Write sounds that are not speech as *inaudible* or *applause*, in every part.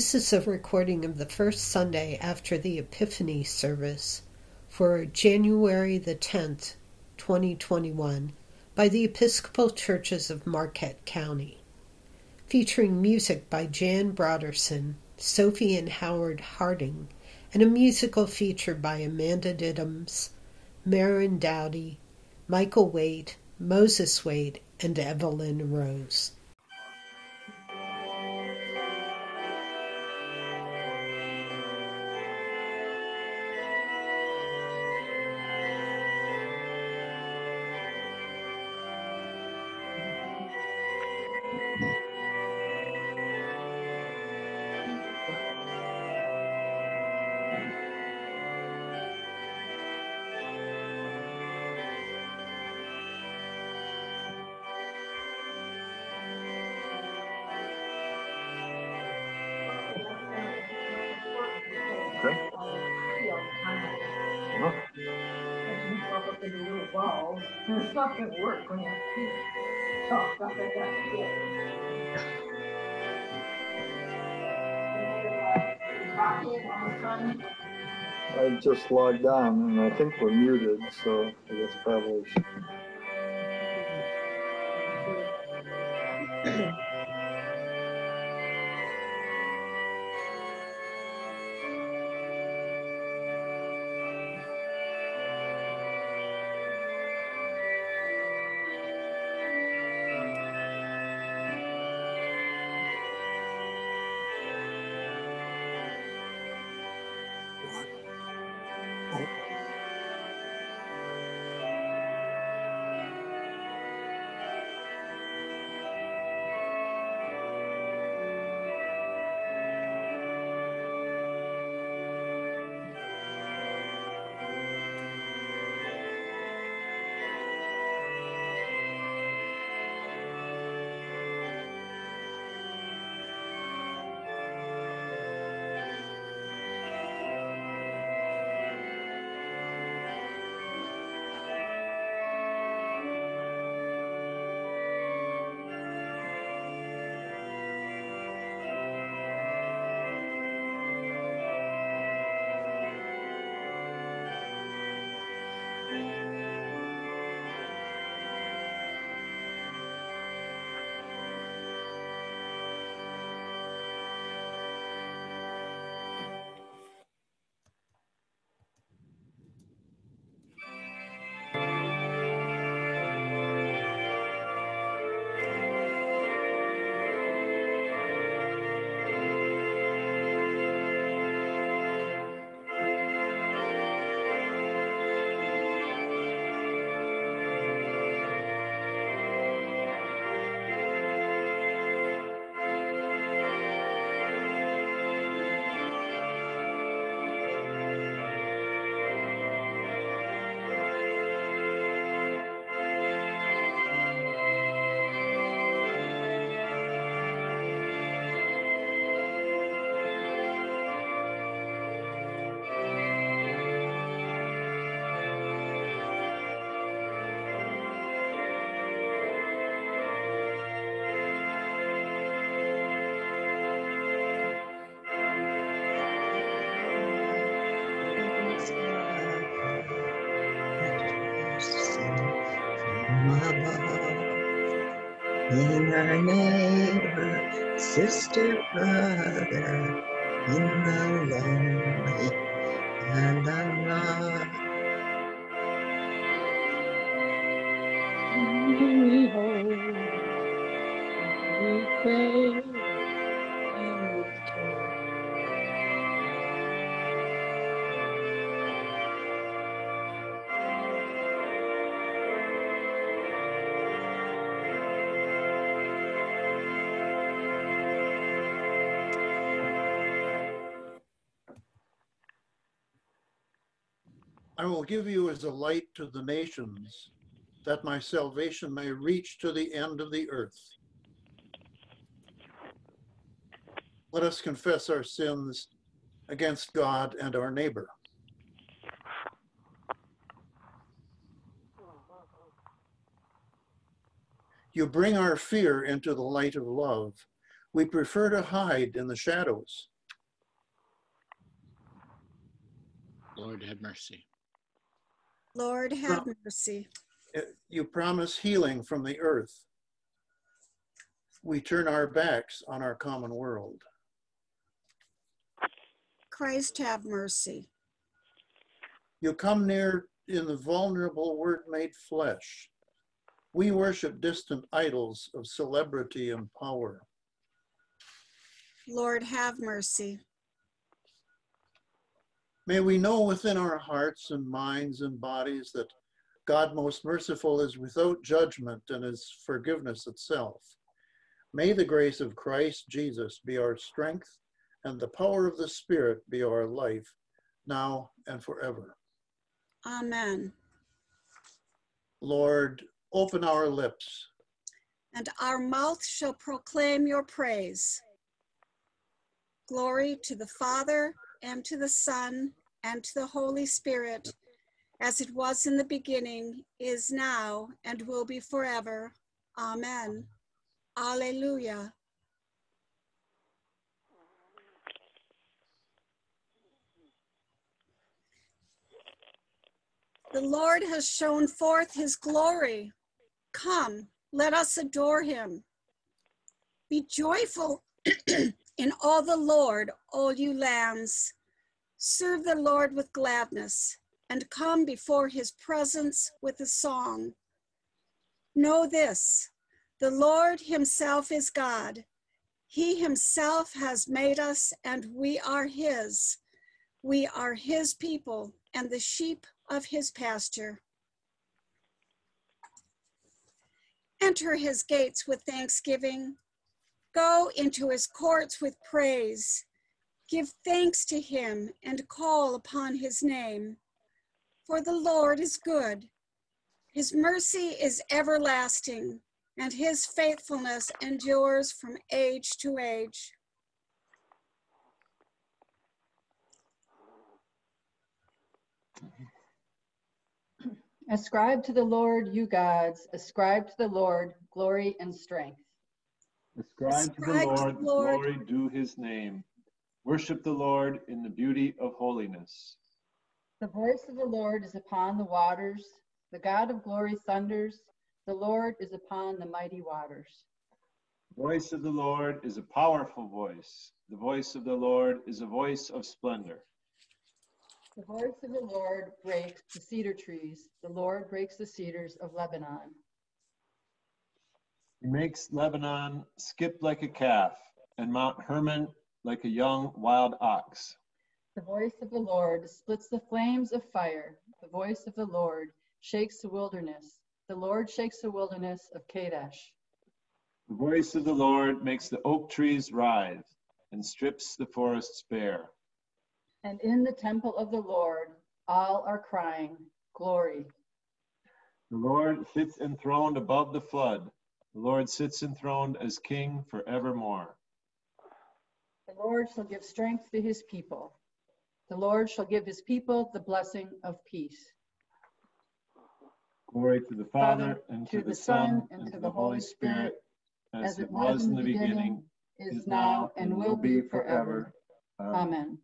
This is a recording of the first Sunday after the Epiphany service for January the 10th, 2021, by the Episcopal Churches of Marquette County, featuring music by Jan Broderson, Sophie and Howard Harding, and a musical feature by Amanda Diddams, Marin Dowdy, Michael Waite, Moses Waite, and Evelyn Rose. Little and it's not gonna work when you have to talk stuff like that. I just logged on and I think we're muted, so I guess probably. In our neighbor, sister, brother, in the lonely and unloved. We hope, we pray, give you as a light to the nations, that my salvation may reach to the end of the earth. Let us confess our sins against God and our neighbor. You bring our fear into the light of love. We prefer to hide in the shadows. Lord, have mercy. Lord, have mercy. You promise healing from the earth. We turn our backs on our common world. Christ, have mercy. You come near in the vulnerable word made flesh. We worship distant idols of celebrity and power. Lord, have mercy. May we know within our hearts and minds and bodies that God most merciful is without judgment and is forgiveness itself. May the grace of Christ Jesus be our strength and the power of the Spirit be our life now and forever. Amen. Lord, open our lips. And our mouth shall proclaim your praise. Glory to the Father, and to the Son, and to the Holy Spirit, as it was in the beginning, is now, and will be forever. Amen. Alleluia. The Lord has shown forth his glory. Come, let us adore him. Be joyful *clears throat* in all the Lord, all you lands. Serve the Lord with gladness and come before his presence with a song. Know this the Lord himself is God. He himself has made us, and we are his. We are his people and the sheep of his pasture. Enter his gates with thanksgiving. Go into his courts with praise. Give thanks to him and call upon his name. For the Lord is good. His mercy is everlasting, and his faithfulness endures from age to age. Ascribe to the Lord, you gods, ascribe to the Lord glory and strength. Ascribe to the Ascribe to Lord the Lord. glory due his name. Worship the Lord in the beauty of holiness. The voice of the Lord is upon the waters. The God of glory thunders. The Lord is upon the mighty waters. The voice of the Lord is a powerful voice. The voice of the Lord is a voice of splendor. The voice of the Lord breaks the cedar trees. The Lord breaks the cedars of Lebanon. He makes Lebanon skip like a calf and Mount Hermon like a young wild ox. The voice of the Lord splits the flames of fire. The voice of the Lord shakes the wilderness. The Lord shakes the wilderness of Kadesh. The voice of the Lord makes the oak trees writhe and strips the forests bare. And in the temple of the Lord, all are crying, Glory. The Lord sits enthroned above the flood. The Lord sits enthroned as king forevermore. The Lord shall give strength to his people. The Lord shall give his people the blessing of peace. Glory to the Father, and to the Son, and to the Holy Spirit, as it was in the beginning, is now, and will be forever. Amen.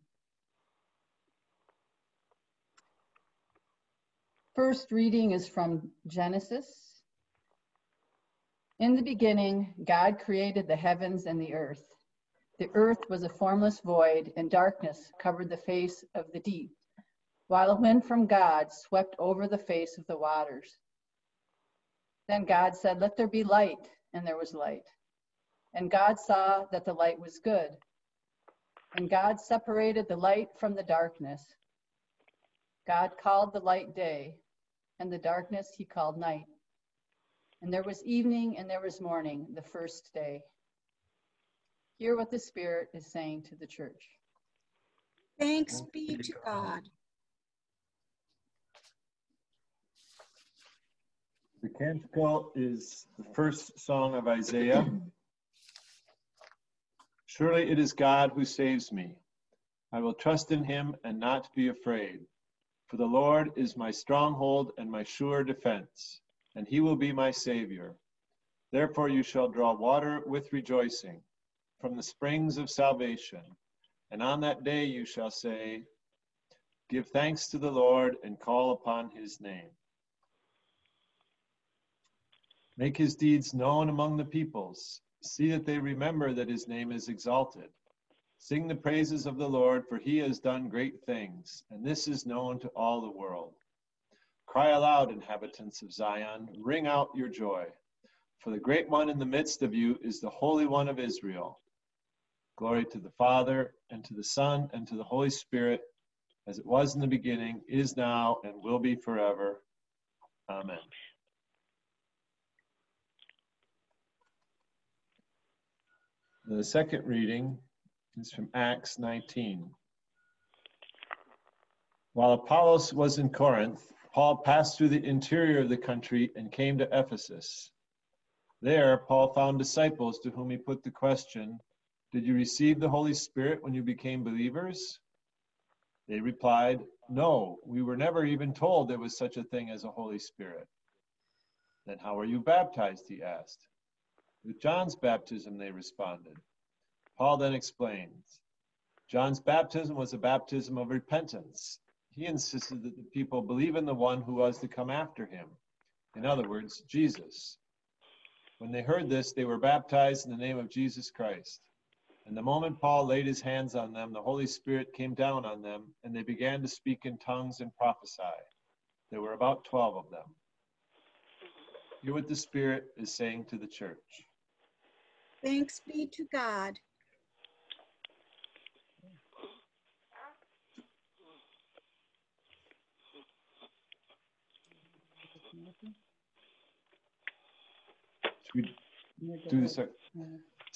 First reading is from Genesis. In the beginning, God created the heavens and the earth. The earth was a formless void, and darkness covered the face of the deep, while a wind from God swept over the face of the waters. Then God said, Let there be light, and there was light. And God saw that the light was good. And God separated the light from the darkness. God called the light day, and the darkness he called night. And there was evening and there was morning, the first day. Hear what the Spirit is saying to the church. Thanks be to God. The canticle is the first song of Isaiah. Surely it is God who saves me. I will trust in him and not be afraid. For the Lord is my stronghold and my sure defense, and he will be my Savior. Therefore you shall draw water with rejoicing from the springs of salvation. And on that day you shall say, Give thanks to the Lord and call upon his name. Make his deeds known among the peoples. See that they remember that his name is exalted. Sing the praises of the Lord, for he has done great things, and this is known to all the world. Cry aloud, inhabitants of Zion, ring out your joy. For the great one in the midst of you is the Holy One of Israel. Glory to the Father, and to the Son, and to the Holy Spirit, as it was in the beginning, is now, and will be forever. Amen. The second reading is from Acts 19. While Apollos was in Corinth, Paul passed through the interior of the country and came to Ephesus. There, Paul found disciples to whom he put the question Did you receive the Holy Spirit when you became believers? They replied, No, we were never even told there was such a thing as a Holy Spirit. Then how were you baptized? He asked. With John's baptism, they responded. Paul then explains John's baptism was a baptism of repentance. He insisted that the people believe in the one who was to come after him. In other words, Jesus. When they heard this, they were baptized in the name of Jesus Christ. And the moment Paul laid his hands on them, the Holy Spirit came down on them, and they began to speak in tongues and prophesy. There were about 12 of them. Hear what the Spirit is saying to the church. Thanks be to God. Should we do the sec-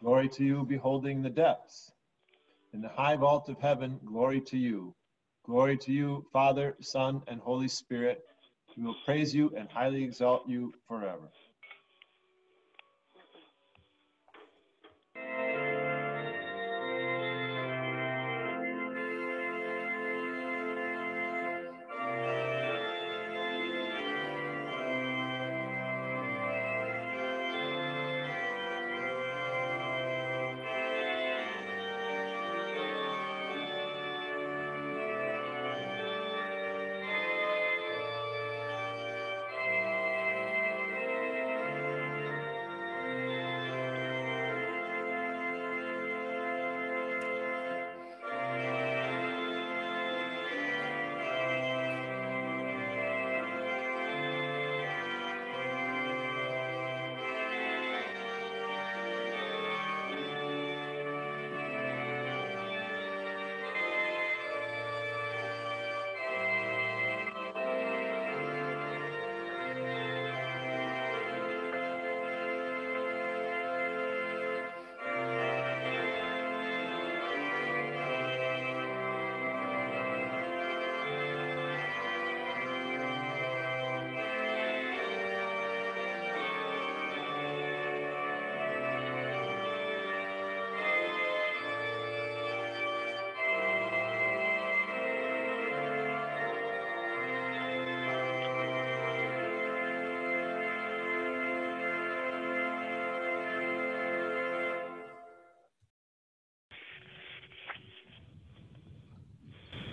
Glory to you, beholding the depths. In the high vault of heaven, glory to you. Glory to you, Father, Son, and Holy Spirit. We will praise you and highly exalt you forever.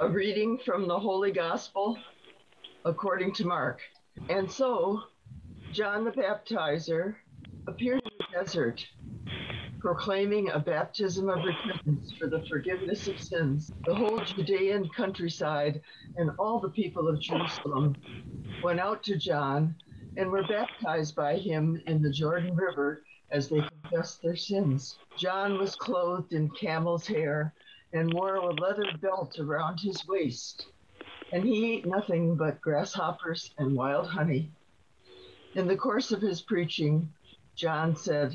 A reading from the Holy Gospel according to Mark. And so John the Baptizer appeared in the desert, proclaiming a baptism of repentance for the forgiveness of sins. The whole Judean countryside and all the people of Jerusalem went out to John and were baptized by him in the Jordan River as they confessed their sins. John was clothed in camel's hair and wore a leather belt around his waist, and he ate nothing but grasshoppers and wild honey. In the course of his preaching, John said,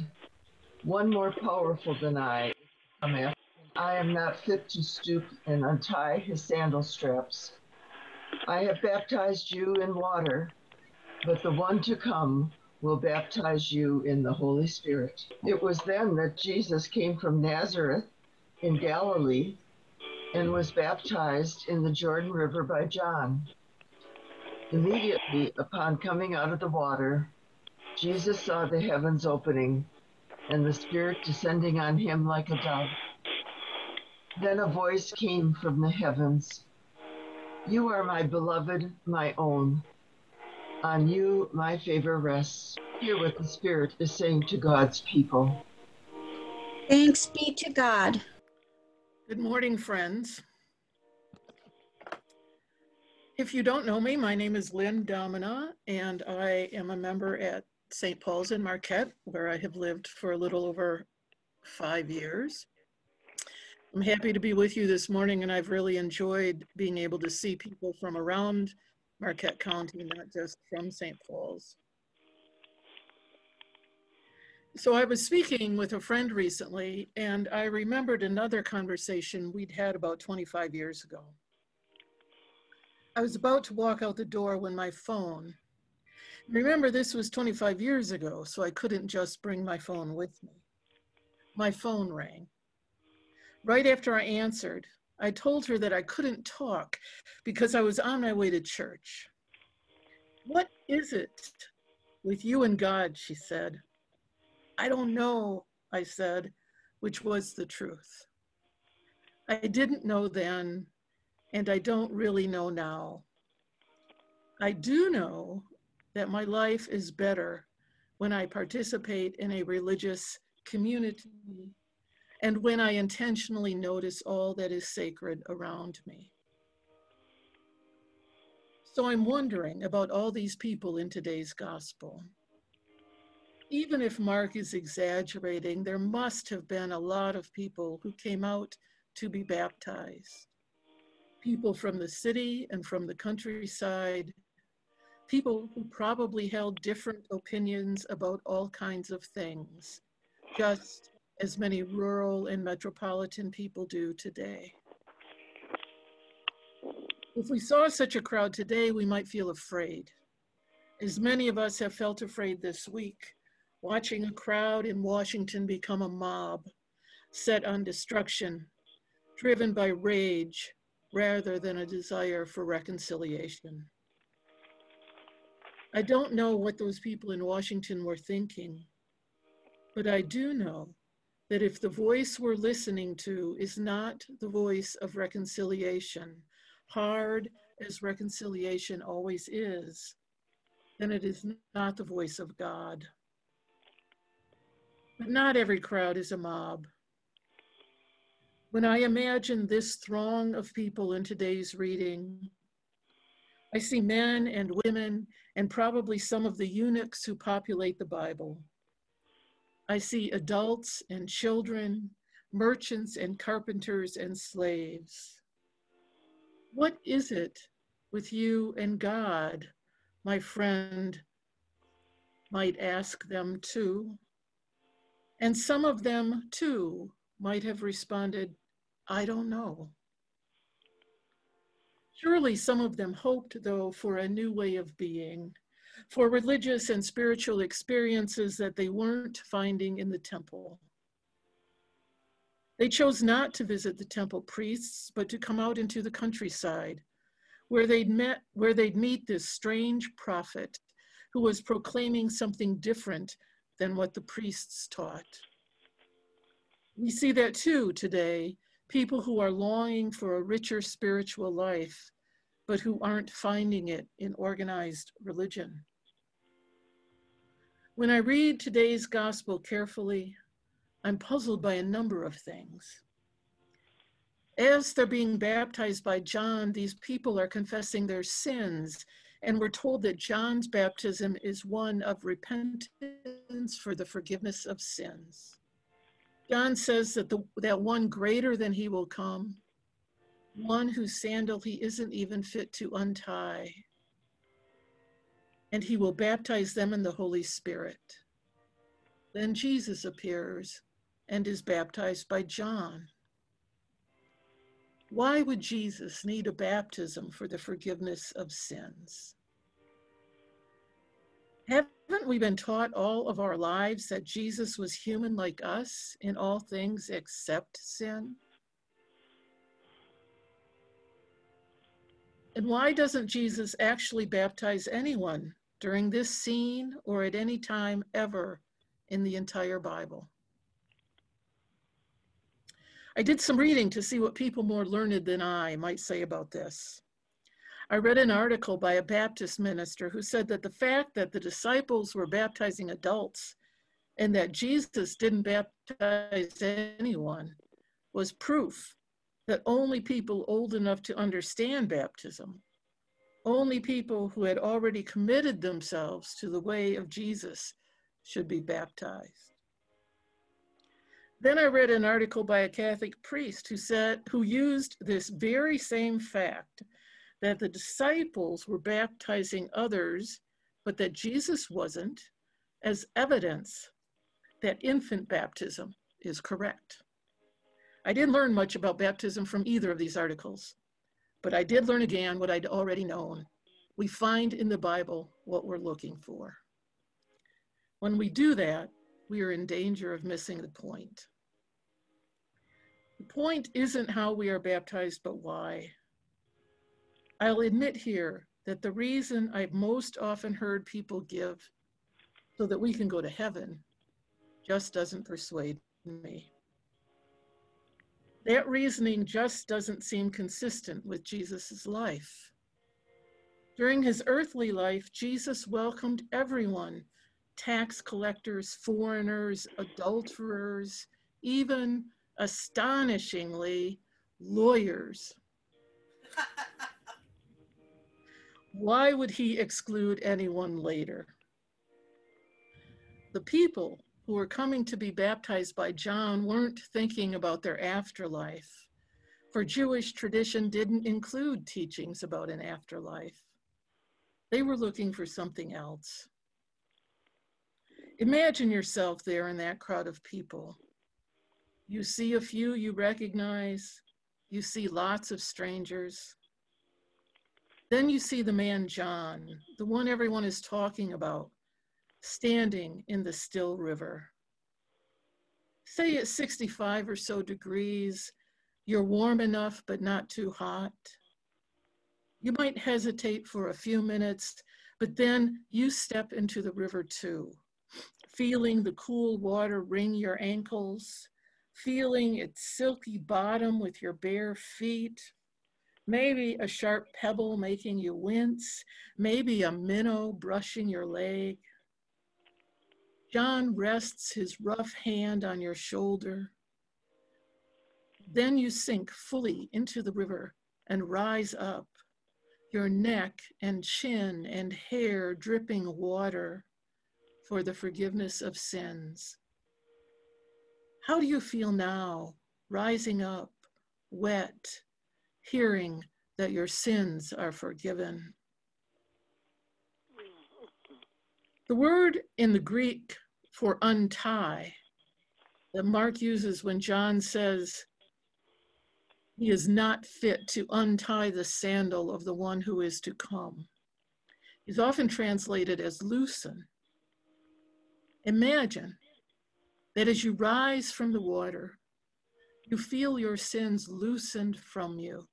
One more powerful than I. I am not fit to stoop and untie his sandal straps. I have baptized you in water, but the one to come will baptize you in the Holy Spirit. It was then that Jesus came from Nazareth in Galilee and was baptized in the Jordan River by John. Immediately upon coming out of the water, Jesus saw the heavens opening and the Spirit descending on him like a dove. Then a voice came from the heavens You are my beloved, my own. On you my favor rests. Hear what the Spirit is saying to God's people. Thanks be to God. Good morning, friends. If you don't know me, my name is Lynn Domina, and I am a member at St. Paul's in Marquette, where I have lived for a little over five years. I'm happy to be with you this morning, and I've really enjoyed being able to see people from around Marquette County, not just from St. Paul's. So I was speaking with a friend recently, and I remembered another conversation we'd had about 25 years ago. I was about to walk out the door when my phone, remember this was 25 years ago, so I couldn't just bring my phone with me. My phone rang. Right after I answered, I told her that I couldn't talk because I was on my way to church. What is it with you and God? She said. I don't know, I said, which was the truth. I didn't know then, and I don't really know now. I do know that my life is better when I participate in a religious community and when I intentionally notice all that is sacred around me. So I'm wondering about all these people in today's gospel. Even if Mark is exaggerating, there must have been a lot of people who came out to be baptized. People from the city and from the countryside, people who probably held different opinions about all kinds of things, just as many rural and metropolitan people do today. If we saw such a crowd today, we might feel afraid. As many of us have felt afraid this week, watching a crowd in Washington become a mob set on destruction, driven by rage rather than a desire for reconciliation. I don't know what those people in Washington were thinking, but I do know that if the voice we're listening to is not the voice of reconciliation, hard as reconciliation always is, then it is not the voice of God. But not every crowd is a mob. When I imagine this throng of people in today's reading, I see men and women and probably some of the eunuchs who populate the Bible. I see adults and children, merchants and carpenters and slaves. What is it with you and God, my friend might ask them too? And some of them too might have responded, I don't know. Surely some of them hoped, though, for a new way of being, for religious and spiritual experiences that they weren't finding in the temple. They chose not to visit the temple priests, but to come out into the countryside, where they'd met, where they'd meet this strange prophet who was proclaiming something different than what the priests taught. We see that too today, people who are longing for a richer spiritual life, but who aren't finding it in organized religion. When I read today's gospel carefully, I'm puzzled by a number of things. As they're being baptized by John, these people are confessing their sins, and we're told that John's baptism is one of repentance for the forgiveness of sins. John says that, the, that one greater than he will come, one whose sandal he isn't even fit to untie, and he will baptize them in the Holy Spirit. Then Jesus appears and is baptized by John. Why would Jesus need a baptism for the forgiveness of sins? Haven't we been taught all of our lives that Jesus was human like us in all things except sin? And why doesn't Jesus actually baptize anyone during this scene or at any time ever in the entire Bible? I did some reading to see what people more learned than I might say about this. I read an article by a Baptist minister who said that the fact that the disciples were baptizing adults and that Jesus didn't baptize anyone was proof that only people old enough to understand baptism, only people who had already committed themselves to the way of Jesus should be baptized. Then I read an article by a Catholic priest who said who used this very same fact that the disciples were baptizing others, but that Jesus wasn't, as evidence that infant baptism is correct. I didn't learn much about baptism from either of these articles, but I did learn again what I'd already known. We find in the Bible what we're looking for. When we do that, we are in danger of missing the point. The point isn't how we are baptized, but why. I'll admit here that the reason I've most often heard people give so that we can go to heaven just doesn't persuade me. That reasoning just doesn't seem consistent with Jesus' life. During his earthly life, Jesus welcomed everyone tax collectors, foreigners, adulterers, even astonishingly, lawyers. *laughs* Why would he exclude anyone later? The people who were coming to be baptized by John weren't thinking about their afterlife, for Jewish tradition didn't include teachings about an afterlife. They were looking for something else. Imagine yourself there in that crowd of people. You see a few you recognize, you see lots of strangers. Then you see the man John, the one everyone is talking about, standing in the still river. Say at 65 or so degrees, you're warm enough but not too hot. You might hesitate for a few minutes, but then you step into the river too, feeling the cool water wring your ankles, feeling its silky bottom with your bare feet, maybe a sharp pebble making you wince, maybe a minnow brushing your leg. John rests his rough hand on your shoulder. Then you sink fully into the river and rise up, your neck and chin and hair dripping water for the forgiveness of sins. How do you feel now, rising up, wet, hearing that your sins are forgiven. The word in the Greek for untie that Mark uses when John says he is not fit to untie the sandal of the one who is to come is often translated as loosen. Imagine that as you rise from the water, you feel your sins loosened from you.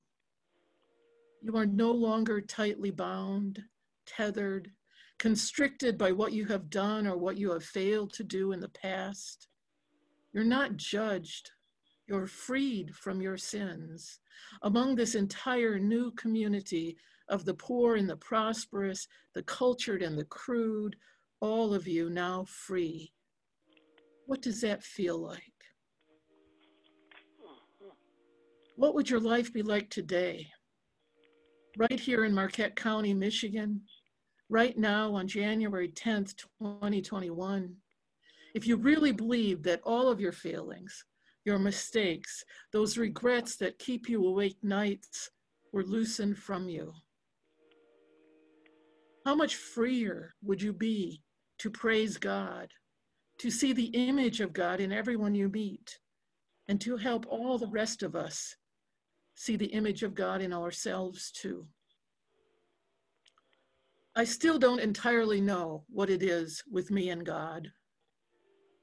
You are no longer tightly bound, tethered, constricted by what you have done or what you have failed to do in the past. You're not judged, You're freed from your sins. Among this entire new community of the poor and the prosperous, the cultured and the crude, all of you now free. What does that feel like? What would your life be like today? Right here in Marquette County, Michigan, right now on January 10th, 2021. If you really believe that all of your failings, your mistakes, those regrets that keep you awake nights were loosened from you, how much freer would you be to praise God, to see the image of God in everyone you meet, and to help all the rest of us see the image of God in ourselves too? I still don't entirely know what it is with me and God.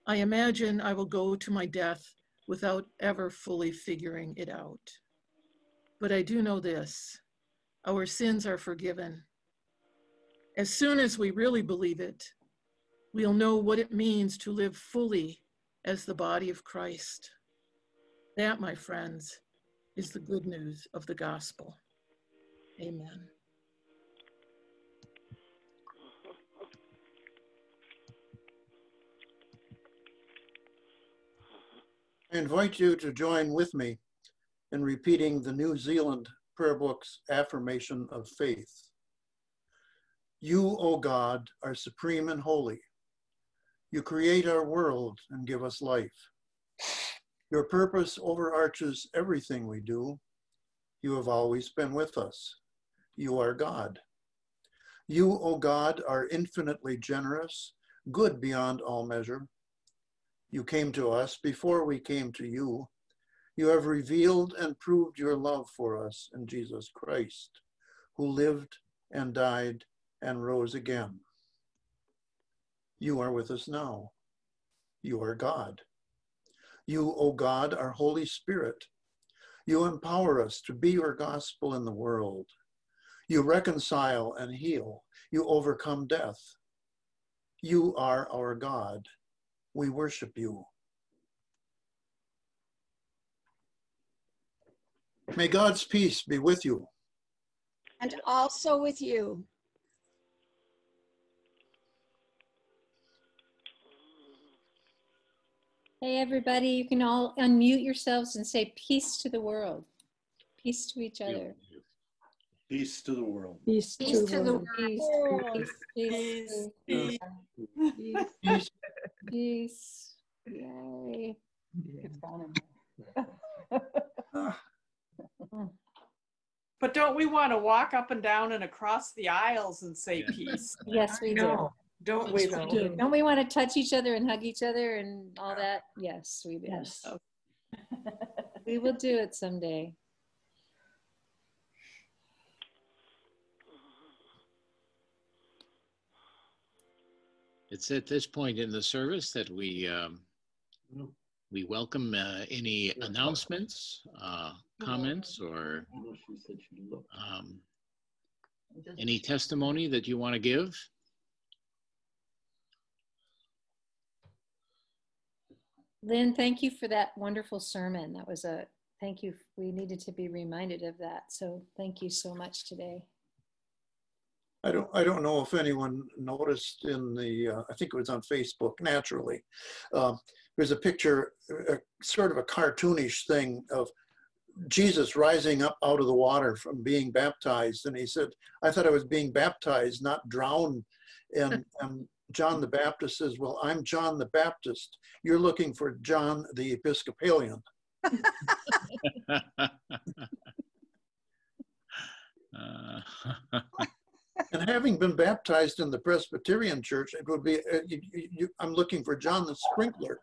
I imagine I will go to my death without ever fully figuring it out. But I do know this our sins are forgiven. As soon as we really believe it, we'll know what it means to live fully as the body of Christ. That, my friends, is the good news of the gospel. Amen. I invite you to join with me in repeating the New Zealand Prayer Book's affirmation of faith. You, O God, are supreme and holy. You create our world and give us life. Your purpose overarches everything we do. You have always been with us. You are God. You, O God, are infinitely generous, good beyond all measure. You came to us before we came to you. You have revealed and proved your love for us in Jesus Christ, who lived and died and rose again. You are with us now. You are God. You, O God, are Holy Spirit. You empower us to be your gospel in the world. You reconcile and heal. You overcome death. You are our God we worship you. May God's peace be with you. And also with you. Hey, everybody, you can all unmute yourselves and say peace to the world, peace to each other. Peace to the world. Peace, Peace to, to the the world. world. Peace, peace, peace, Peace. peace. Yay. It's But don't we want to walk up and down and across the aisles and say peace? Yes, we do. No, Don't we though? we do. Don't we want to touch each other and hug each other and all that? Yes, we do. Yes. We will do it someday. It's at this point in the service that we um, we welcome uh, any announcements, uh, comments, or um, any testimony that you want to give. Lynn, thank you for that wonderful sermon. That was a thank you. We needed to be reminded of that. So thank you so much today. I don't, I don't know if anyone noticed in the, uh, I think it was on Facebook, naturally. Um, there's a picture, uh, sort of a cartoonish thing of Jesus rising up out of the water from being baptized. And he said, I thought I was being baptized, not drowned. And, *laughs* and John the Baptist says, Well, I'm John the Baptist. You're looking for John the Episcopalian. Uh, *laughs* *laughs* And having been baptized in the Presbyterian Church, it would be, uh, you, you, you, I'm looking for John the Sprinkler.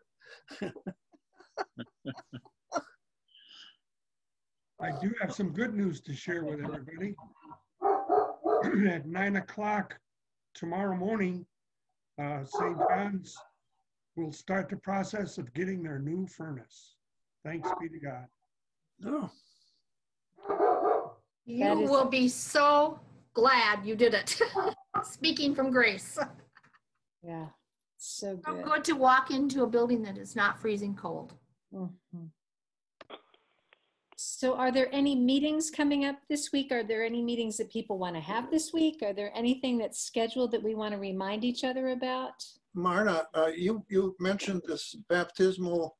I do have some good news to share with everybody. *clears throat* At nine o'clock tomorrow morning, uh, St. John's will start the process of getting their new furnace. Thanks be to God. No. You will be so glad you did it. *laughs* Speaking from grace. Yeah, so good. So good. good to walk into a building that is not freezing cold. Mhm. So are there any meetings coming up this week? Are there any meetings that people want to have this week? Are there anything that's scheduled that we want to remind each other about? Marna, uh, you, you mentioned this baptismal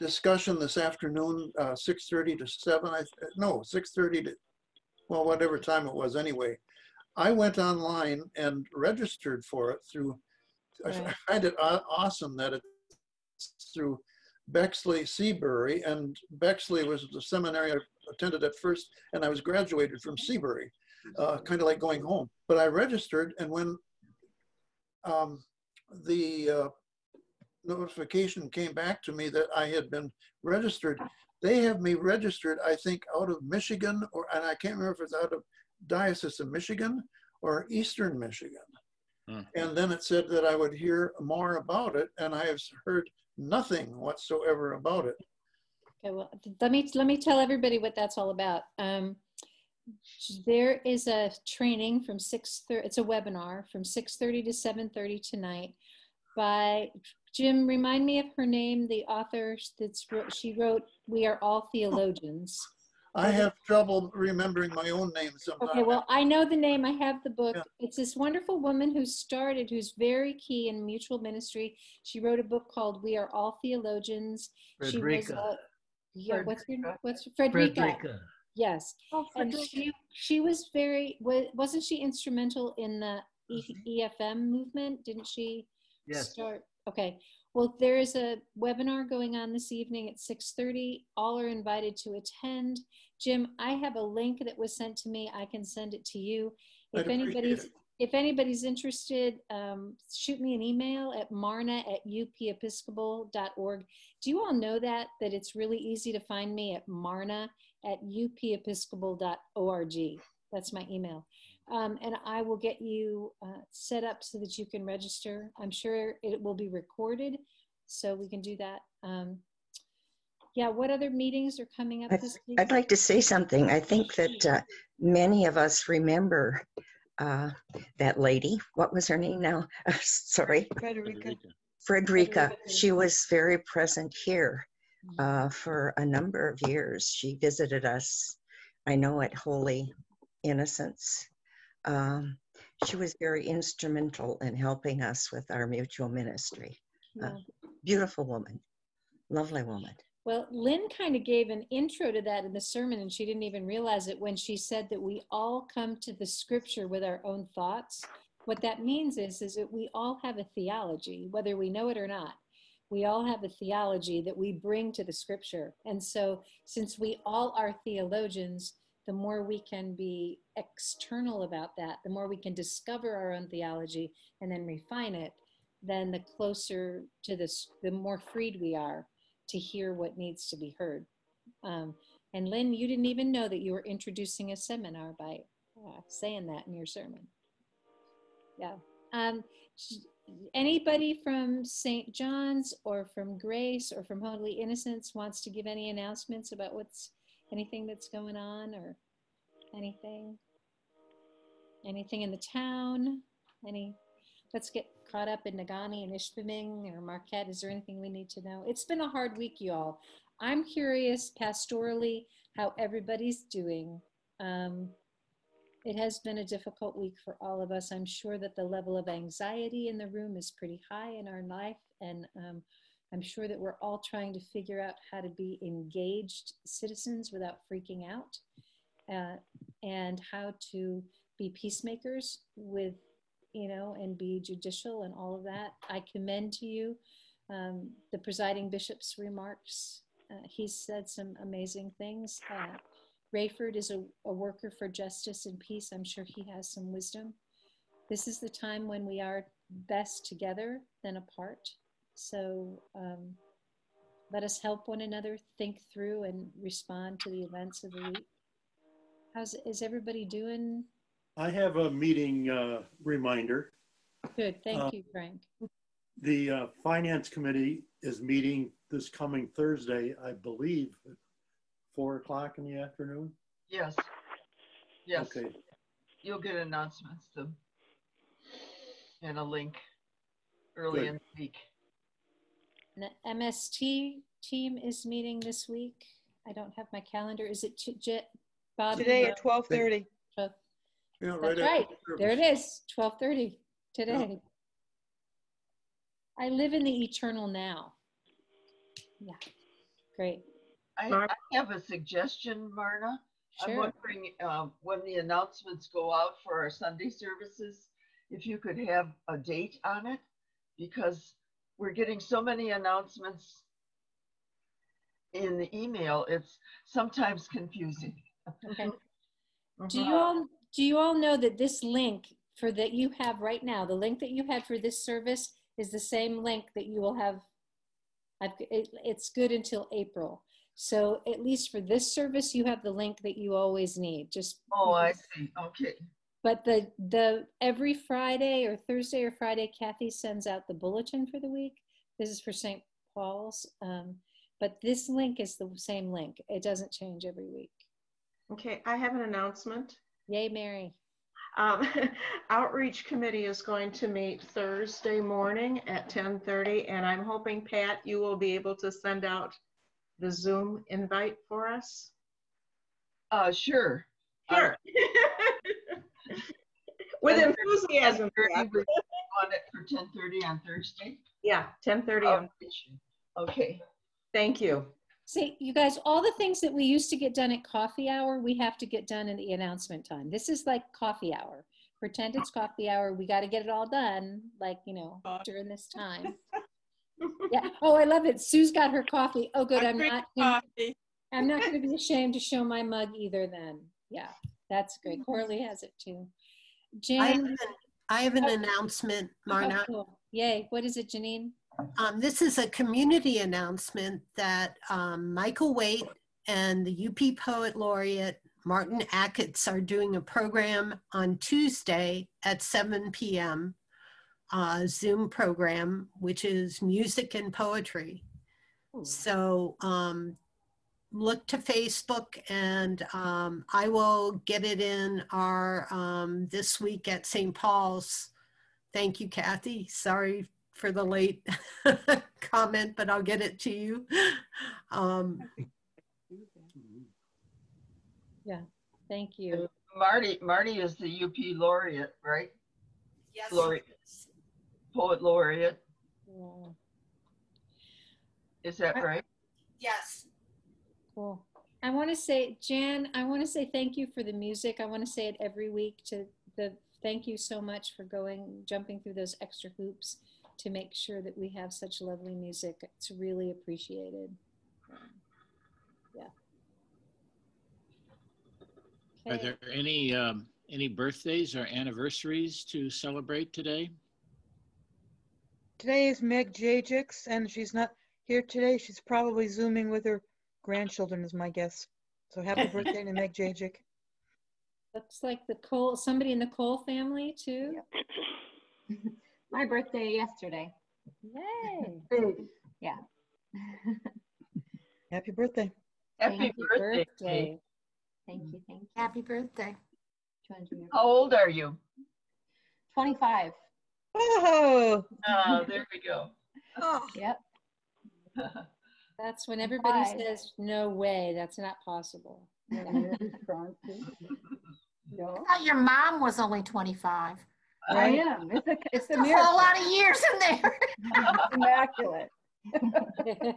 discussion this afternoon, uh, 6.30 to 7, I, no, 6.30 to, well, whatever time it was anyway. I went online and registered for it through, I find it awesome that it's through Bexley Seabury, and Bexley was the seminary I attended at first, and I was graduated from Seabury, uh, kind of like going home. But I registered, and when um, the uh, notification came back to me that I had been registered, they have me registered, I think, out of Michigan, or and I can't remember if it's out of Diocese of Michigan or Eastern Michigan. And then it said that I would hear more about it, and I have heard nothing whatsoever about it. Okay, well, let me, let me tell everybody what that's all about. Um, there is a training from six it's a webinar from six thirty to seven thirty tonight by, Jim, remind me of her name, the author that's, she wrote, We Are All Theologians. I have trouble remembering my own name sometimes. Okay, well, I know the name. I have the book. It's this wonderful woman who started, who's very key in mutual ministry. She wrote a book called "We Are All Theologians." She was, Frederica. uh, yeah, what's her what's Frederica? Frederica. Yes, Oh, and she she was very wa- wasn't she instrumental in the E- EFM movement? Didn't she Yes. start? Okay. Well, there is a webinar going on this evening at 6:30. All are invited to attend. Jim, I have a link that was sent to me. I can send it to you. If anybody's it. if anybody's interested, um, shoot me an email at marna at upepiscopal.org. Do you all know that? That it's really easy to find me at marna at upepiscopal.org. That's my email. Um, and I will get you uh, set up so that you can register. I'm sure it will be recorded, so we can do that. Um, yeah, what other meetings are coming up I'd, this week? I'd like to say something. I think that uh, many of us remember uh, that lady. What was her name now? *laughs* Sorry. Frederica. Frederica. She was very present here uh, for a number of years. She visited us, I know, at Holy Innocents. Um, she was very instrumental in helping us with our mutual ministry. Uh, beautiful woman, lovely woman. Well, Lynn kind of gave an intro to that in the sermon, and she didn't even realize it when she said that we all come to the scripture with our own thoughts. What that means is, is that we all have a theology, whether we know it or not. We all have a theology that we bring to the scripture. And so, since we all are theologians, the more we can be external about that, the more we can discover our own theology and then refine it, then the closer to this, the more freed we are to hear what needs to be heard. Um, and Lynn, you didn't even know that you were introducing a seminar by uh, saying that in your sermon. Yeah. Um, anybody from St. John's or from Grace or from Holy Innocents wants to give any announcements about what's anything that's going on or anything? Anything in the town? Any? Let's get caught up in Negaunee and Ishpeming or Marquette. Is there anything we need to know? It's been a hard week, y'all. I'm curious pastorally how everybody's doing. Um, it has been a difficult week for all of us. I'm sure that the level of anxiety in the room is pretty high in our life, and um, I'm sure that we're all trying to figure out how to be engaged citizens without freaking out, uh, and how to be peacemakers with, you know, and be judicial and all of that. I commend to you um, the presiding bishop's remarks. Uh, he said some amazing things. Uh, Rayford is a, a worker for justice and peace. I'm sure he has some wisdom. This is the time when we are best together than apart. So um, let us help one another think through and respond to the events of the week. How's is everybody doing? I have a meeting uh, reminder. Good, thank Uh, you, Frank. The uh, Finance Committee is meeting this coming Thursday, I believe, at four o'clock in the afternoon. Yes. Yes. Okay. You'll get announcements to, and a link early Good. in the week. The MST team is meeting this week. I don't have my calendar. Is it Ch- J- Bob? Today at 12:30. Yeah, right That's after right. the There it is, 1230 today. I live in the eternal now. Yeah, great. I, I have a suggestion, Marna. Sure. I'm wondering uh, when the announcements go out for our Sunday services, if you could have a date on it, because we're getting so many announcements in the email, it's sometimes confusing. Okay. *laughs* Do you all, do you all know that this link for that you have right now, the link that you had for this service is the same link that you will have? I've, it, it's good until April. So at least for this service, you have the link that you always need, just. Oh, I see. Okay. But the, the, every Friday or Thursday or Friday, Kathy sends out the bulletin for the week. This is for St. Paul's. Um, but this link is the same link. It doesn't change every week. Okay, I have an announcement. Yay, Mary. Um, *laughs* Outreach Committee is going to meet Thursday morning at 10:30, and I'm hoping, Pat, you will be able to send out the Zoom invite for us. Uh, sure. Sure. *laughs* With enthusiasm. 10:30, Pat. we Want it for ten thirty on Thursday? Yeah, 10:30 on Thursday. Okay. Thank you. See, you guys, all the things that we used to get done at coffee hour, we have to get done in the announcement time. This is like coffee hour. Pretend it's coffee hour. We got to get it all done, like, you know, during this time. *laughs* Yeah. Oh, I love it. Sue's got her coffee. Oh, good. I'm drink not. gonna- coffee. I'm not going to be ashamed to show my mug either. Then, yeah, that's great. Corley has it too. I have an, I have an announcement, Marna. oh, cool. Yay! What is it, Janine? Um, this is a community announcement that um, Michael Waite and the UP Poet Laureate Martin Achatz are doing a program on Tuesday at 7 p.m. Uh, Zoom program, which is music and poetry. So um, look to Facebook and um, I will get it in our um, this week at St. Paul's. Thank you, Kathy. Sorry for the late *laughs* comment, but I'll get it to you. Um, Yeah. Thank you. Marty, Marty is the UP laureate, right? Yes. Laureate, poet laureate. Yeah. Is that right? Yes. Cool. I want to say, Jan, I want to say thank you for the music. I want to say it every week to the thank you so much for going, jumping through those extra hoops to make sure that we have such lovely music. It's really appreciated. Yeah. Are there any, um, any birthdays or anniversaries to celebrate today? Today is Meg Jajix, and she's not here today. She's probably zooming with her grandchildren, is my guess. So happy birthday to Meg Jajik. Looks like the Cole, somebody in the Cole family too. *laughs* My birthday yesterday. Yay. *laughs* Yeah. Happy birthday. Happy Thank birthday. Birthday. Thank you. Thank you. Happy birthday. How old are you? 25. Oh, Oh, there we go. *laughs* Oh, Yep. That's when everybody Five. says, no way, that's not possible. *laughs* I thought your mom was only 25. I am. It's a, it's a A whole lot of years in there. *laughs* Immaculate. *laughs*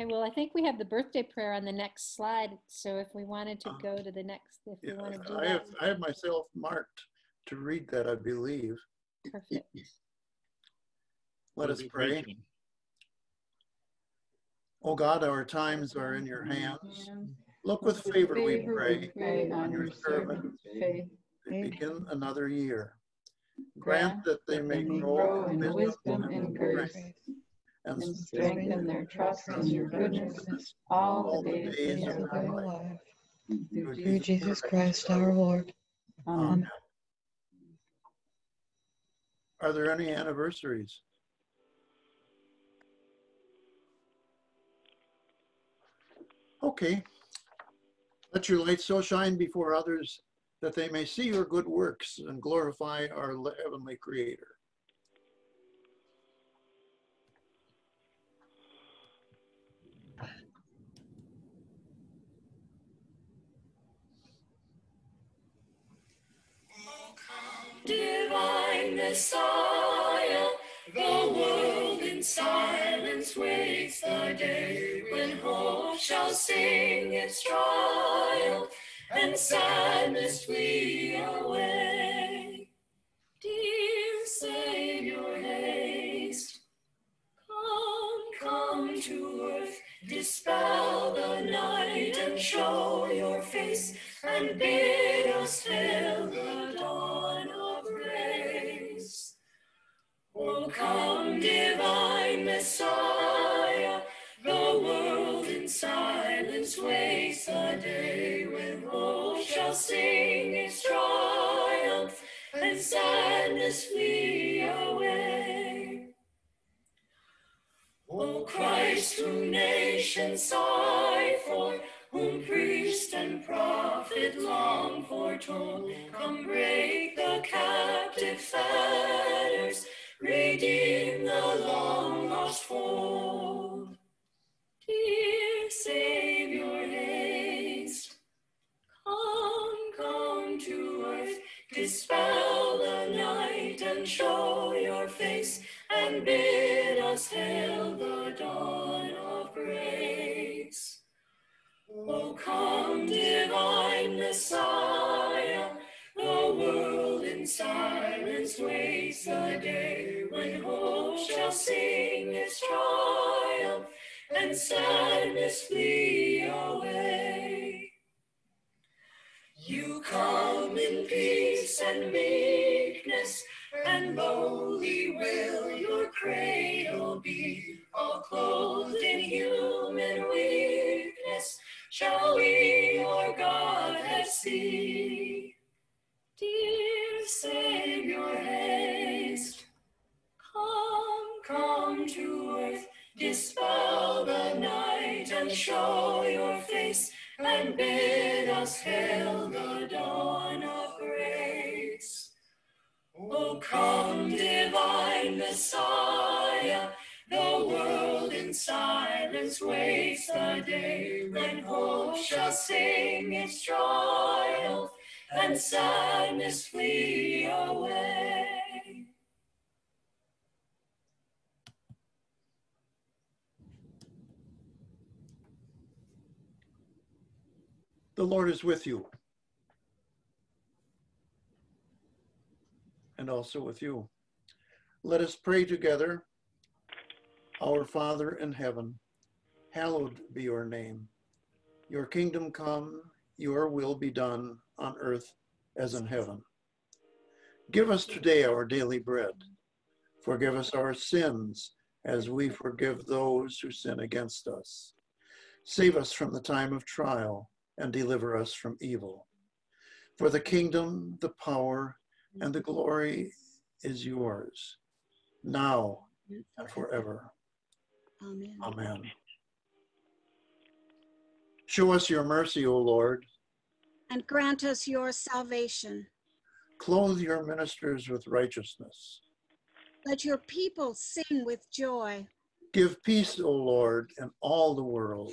Okay, well, I think we have the birthday prayer on the next slide. So if we wanted to go to the next, if we want to do I have, that, I have myself marked to read that, I believe. perfect. Let us pray. O God, our times are in your hands. Look with favor, we pray, Pray on your servants. faith. They begin another year. Grant that they may Grow grow in wisdom and grace and and strengthen their trust in your goodness all the days of their life. through Jesus Christ our Lord. Amen. Are there any anniversaries? Okay. Let your light so shine before others that they may see your good works and glorify our heavenly Creator. divine Messiah, the world silence waits the day when hope shall sing its triumph and sadness flee away. Dear Savior, haste. Come, come to earth, dispel the night and show your face and bid us hail the Oh, come, divine Messiah, the world in silence waits the day when hope shall sing its triumph and sadness flee away. O Christ, whom nations sigh for, whom priest and prophet long foretold, come sing its triumph and sadness flee away. You come in peace and meekness, and lowly will your cradle be, all clothed in human weakness. Shall we your Godhead see? Dear Savior, to earth, dispel the night and show your face, and bid us hail the dawn of grace. O come, divine Messiah, the world in silence waits the day when hope shall sing its triumph and sadness flee away. The Lord is with you. And also with you. Let us pray together. Our Father in heaven, hallowed be your name. Your kingdom come, your will be done on earth as in heaven. Give us today our daily bread. Forgive us our sins as we forgive those who sin against us. Save us from the time of trial and deliver us from evil. For the kingdom, the power, and the glory is yours, now and forever. Amen. Amen. Show us your mercy, O Lord. And grant us your salvation. Clothe your ministers with righteousness. Let your people sing with joy. Give peace, O Lord, in all the world.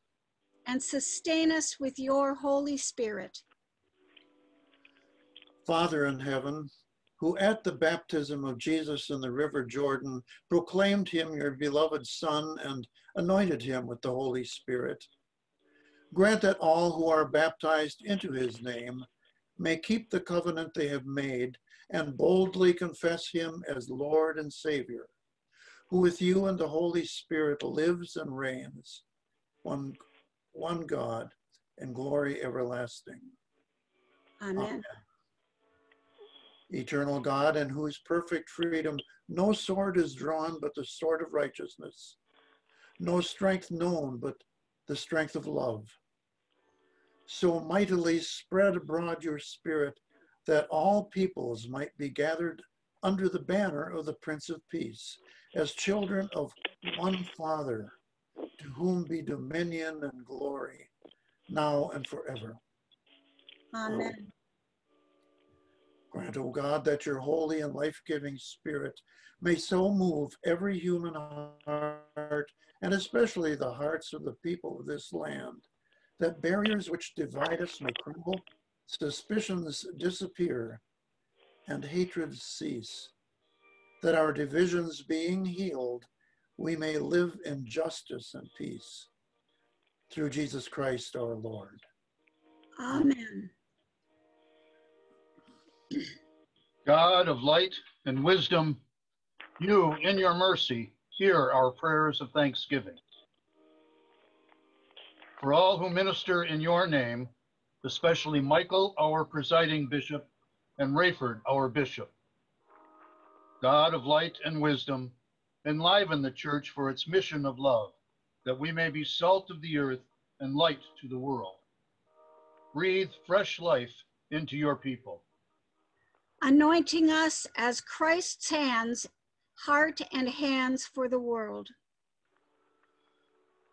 And sustain us with your Holy Spirit. Father in heaven, who at the baptism of Jesus in the river Jordan proclaimed him your beloved Son and anointed him with the Holy Spirit, grant that all who are baptized into his name may keep the covenant they have made and boldly confess him as Lord and Savior, who with you and the Holy Spirit lives and reigns, one, one God, and glory everlasting. Amen. Eternal God, in whose perfect freedom no sword is drawn but the sword of righteousness, no strength known but the strength of love. So mightily spread abroad your spirit that all peoples might be gathered under the banner of the Prince of Peace, as children of one Father, to whom be dominion and glory, now and forever. Amen. Grant, O God, that your holy and life-giving spirit may so move every human heart, and especially the hearts of the people of this land, that barriers which divide us may crumble, suspicions disappear, and hatreds cease, that our divisions being healed, we may live in justice and peace. Through Jesus Christ our Lord. Amen. God of light and wisdom, you, in your mercy, hear our prayers of thanksgiving. For all who minister in your name, especially Michael, our presiding bishop, and Rayford, our bishop. God of light and wisdom, enliven the church for its mission of love, that we may be salt of the earth and light to the world. Breathe fresh life into your people. Anointing us as Christ's hands, heart, and hands for the world.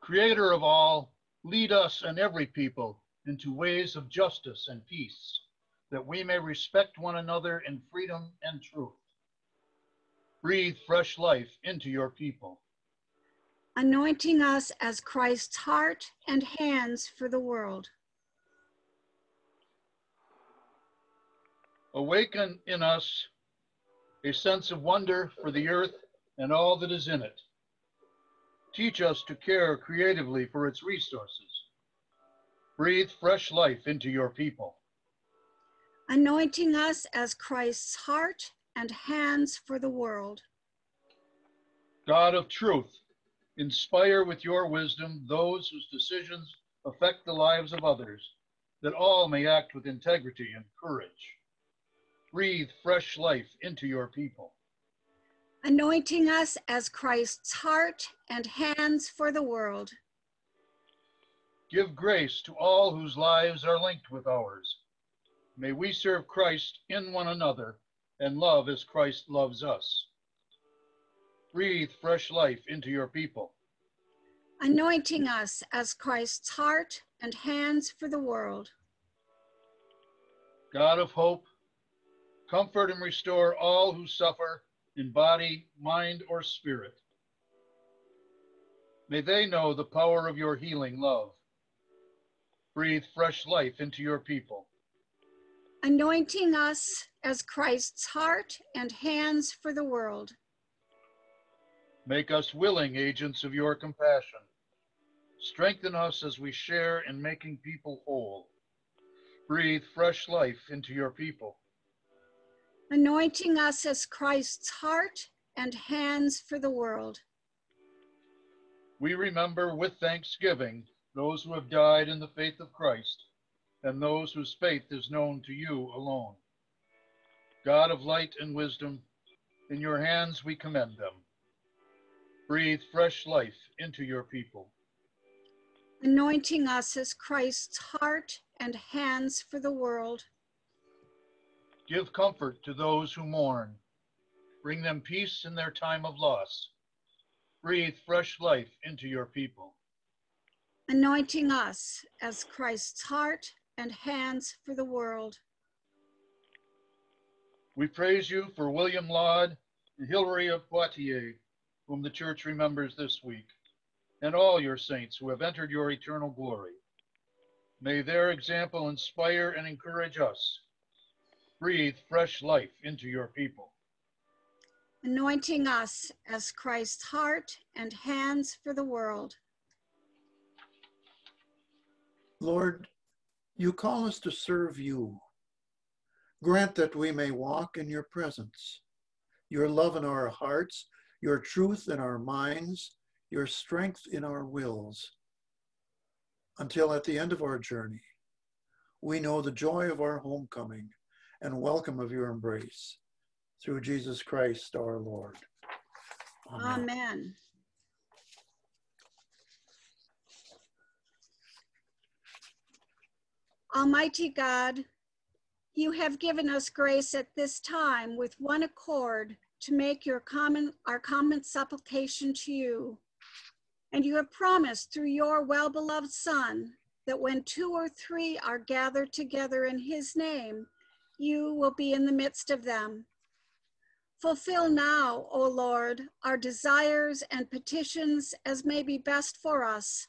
Creator of all, lead us and every people into ways of justice and peace, that we may respect one another in freedom and truth. Breathe fresh life into your people. Anointing us as Christ's heart and hands for the world. Awaken in us a sense of wonder for the earth and all that is in it. Teach us to care creatively for its resources. Breathe fresh life into your people. Anointing us as Christ's heart and hands for the world. God of truth, inspire with your wisdom those whose decisions affect the lives of others, that all may act with integrity and courage. Breathe fresh life into your people. Anointing us as Christ's heart and hands for the world. Give grace to all whose lives are linked with ours. May we serve Christ in one another and love as Christ loves us. Breathe fresh life into your people. Anointing us as Christ's heart and hands for the world. God of hope, comfort and restore all who suffer in body, mind, or spirit. May they know the power of your healing love. Breathe fresh life into your people. Anointing us as Christ's heart and hands for the world. Make us willing agents of your compassion. Strengthen us as we share in making people whole. Breathe fresh life into your people. Anointing us as Christ's heart and hands for the world. We remember with thanksgiving those who have died in the faith of Christ and those whose faith is known to you alone. God of light and wisdom, in your hands we commend them. Breathe fresh life into your people. Anointing us as Christ's heart and hands for the world. Give comfort to those who mourn. Bring them peace in their time of loss. Breathe fresh life into your people. Anointing us as Christ's heart and hands for the world. We praise you for William Laud and Hilary of Poitiers, whom the church remembers this week, and all your saints who have entered your eternal glory. May their example inspire and encourage us. Breathe fresh life into your people. Anointing us as Christ's heart and hands for the world. Lord, you call us to serve you. Grant that we may walk in your presence, your love in our hearts, your truth in our minds, your strength in our wills, until at the end of our journey, we know the joy of our homecoming and welcome of your embrace. Through Jesus Christ our Lord. Amen. Amen. Almighty God, you have given us grace at this time with one accord to make your common our common supplication to you. And you have promised through your well-beloved Son that when two or three are gathered together in his name, you will be in the midst of them. Fulfill now, O Lord, our desires and petitions as may be best for us,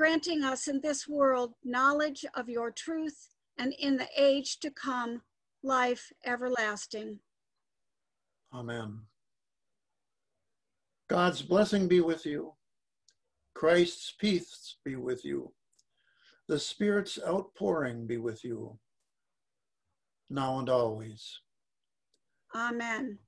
granting us in this world knowledge of your truth and in the age to come, life everlasting. Amen. God's blessing be with you. Christ's peace be with you. The Spirit's outpouring be with you, now and always. Amen.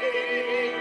Thank you.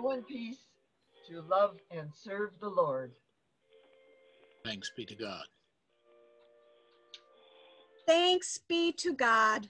Go in peace to love and serve the Lord. Thanks be to God. Thanks be to God.